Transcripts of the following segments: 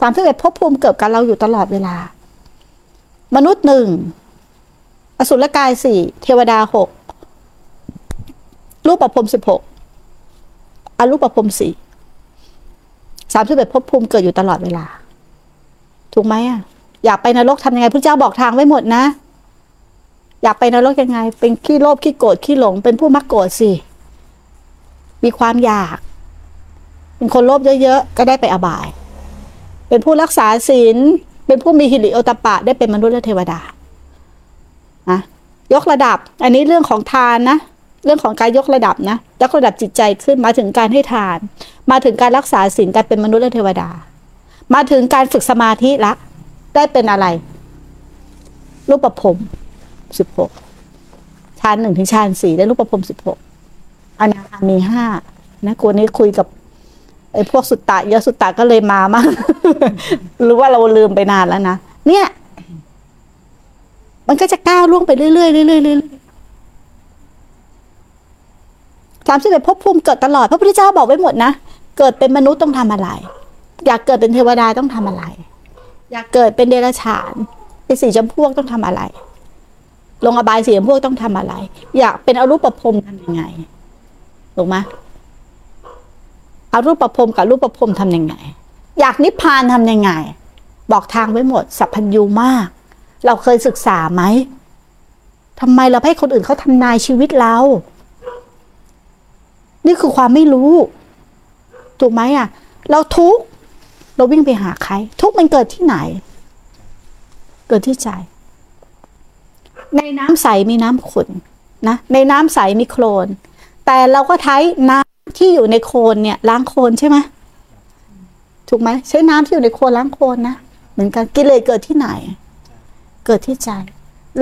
สามสิเอ็ดภพภูมิเกิดกับเราอยู่ตลอดเวลา มนุษย์หนึ่งอสุรกายสี่เทวดาหกรูปประพรมสิบหกอรูปประพรมสี่สามสิบเอ็ดภพภูมิเกิดอยู่ตลอดเวลา ถูกไหมอะ อยากไปนรกทำยังไงพระเจ้าบอกทางไว้หมดนะ อยากไปนรกยังไง เป็นขี้โลภขี้โกรธขี้หลง เป็นผู้มักโกรธสิ มีความอยาก เป็นคนโลภเยอะๆ ก็ได้ไปอบาย เป็นผู้รักษาศีล เป็นผู้มีหิริโอตตปะได้เป็นมนุษย์และเทวดานะยกระดับ อันนี้เรื่องของทานนะ เรื่องของการยกระดับนะยกระดับจิตใจขึ้นมาถึงการให้ทาน มาถึงการรักษาศีลการเป็นมนุษย์และเทวดา มาถึงการฝึกสมาธิละ ได้เป็นอะไร รูปประพรมสิบหกฌานหนึ่งถึงฌานสี่ได้รูปประพรมสิบหกอนาคามีห้านะกูนี้คุยกับ ไอ้พวกสุตตะเยอะสุตตะก็เลยมามั่งหรือว่าเราลืมไปนานแล้วนะเนี่ย มันก็จะก้าวล่วงไปเรื่อยๆเรื่อยๆเรื่อยๆสามสิบเอ็ดภพภูมิเกิดตลอด พระพุทธเจ้าบอกไว้หมดนะเกิดเป็นมนุษย์ต้องทำอะไร อยากเกิดเป็นเทวดาต้องทำอะไร อยากเกิดเป็นเดรัจฉาน เป็นสีชมพูต้องทำอะไร ลงอบายสีชมพูต้องทำอะไร อยากเป็นอรูปประพรมทำยังไงถูกไหม เอารูปประพรมกับรูปประพรมทำยังไง อยากนิพพานทำยังไง บอกทางไว้หมด สัพพัญญูมาก เราเคยศึกษาไหมทำไมเราให้คนอื่นเขาทำนายชีวิตเรา นี่คือความไม่รู้ ถูกไหมอะ เราทุกเราวิ่งไปหาใคร ทุกมันเกิดที่ไหน เกิดที่ใจ ในน้ำใสมีน้ำขุ่นนะ ในน้ำใสมีโคลน แต่เราก็ใช้น้ำ ที่อยู่ในโคนเนี่ยล้างโคนใช่ไหมถูกไหมใช้น้ำที่อยู่ในโคนล้างโคนนะเหมือนกันกิเลสเกิดที่ไหน เกิดที่ใจ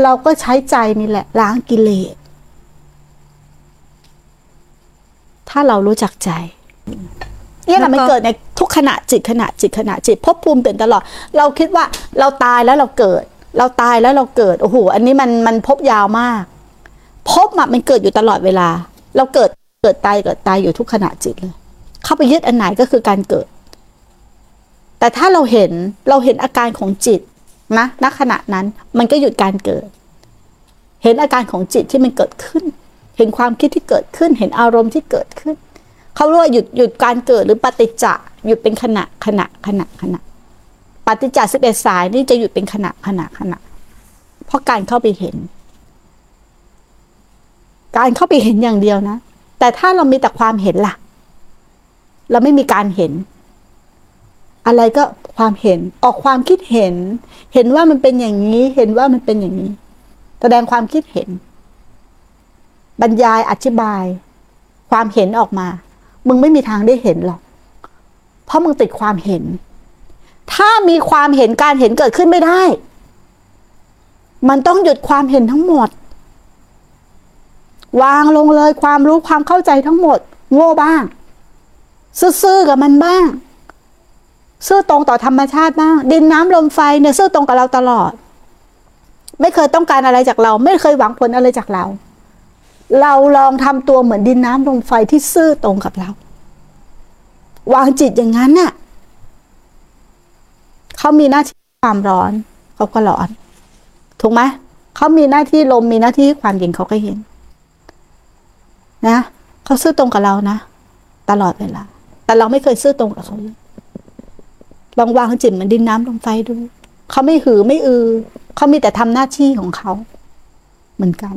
เราก็ใช้ใจนี่แหละ ล้างกิเลสถ้าเรารู้จักใจเนี่ยแหละมันเกิดในทุกขณะจิตขณะจิตขณะจิตภพภูมิเปลี่ยนตลอด เราคิดว่าเราตายแล้วเราเกิด เราตายแล้วเราเกิดโอ้โหอันนี้มันมันพบยาวมาก พบมันเกิดอยู่ตลอดเวลา เราเกิด กิดตายเกิดตายอยู่ทุกขณะจิตเลย เข้าไปยึดอันไหนก็คือการเกิด แต่ถ้าเราเห็นเราเห็นอาการของจิตนะณขณะนั้นมันก็หยุดการเกิด เห็นอาการของจิตที่มันเกิดขึ้น เห็นความคิดที่เกิดขึ้น เห็นอารมณ์ที่เกิดขึ้น เขาเรียกว่าหยุดหยุดการเกิดหรือปฏิจจะหยุดเป็นขณะขณะขณะขณะปฏิจจสิบเอ็ดสายนี่จะหยุดเป็นขณะขณะขณะ เพราะการเข้าไปเห็น การเข้าไปเห็นอย่างเดียวนะ แต่ถ้าเรามีแต่ความเห็นล่ะ เราไม่มีการเห็น อะไรก็ความเห็นออกความคิดเห็น เห็นว่ามันเป็นอย่างนี้ เห็นว่ามันเป็นอย่างนี้ แสดงความคิดเห็น บรรยายอธิบาย ความเห็นออกมา มึงไม่มีทางได้เห็นหรอก เพราะมึงติดความเห็น ถ้ามีความเห็นการเห็นเกิดขึ้นไม่ได้ มันต้องหยุดความเห็นทั้งหมด วางลงเลยความรู้ความเข้าใจทั้งหมด โง่บ้าง ซื่อๆกับมันบ้าง ซื่อตรงต่อธรรมชาติบ้าง ดินน้ำลมไฟเนี่ยซื่อตรงกับเราตลอด ไม่เคยต้องการอะไรจากเรา ไม่เคยหวังผลอะไรจากเรา เราลองทำตัวเหมือนดินน้ำลมไฟที่ซื่อตรงกับเรา วางจิตอย่างนั้นน่ะเขามีหน้าที่ความร้อนเขาก็ร้อน ถูกไหมเขามีหน้าที่ลมมีหน้าที่ความเย็นเขาก็เห็น นะเขาซื่อตรงกับเรานะตลอดเวลาแต่เราไม่เคยซื่อตรงกับเขาเลยลองวางจิตเหมือนดินน้ำลมไฟดูเขาไม่หือไม่อือเขามีแต่ทำหน้าที่ของเขา เหมือนกัน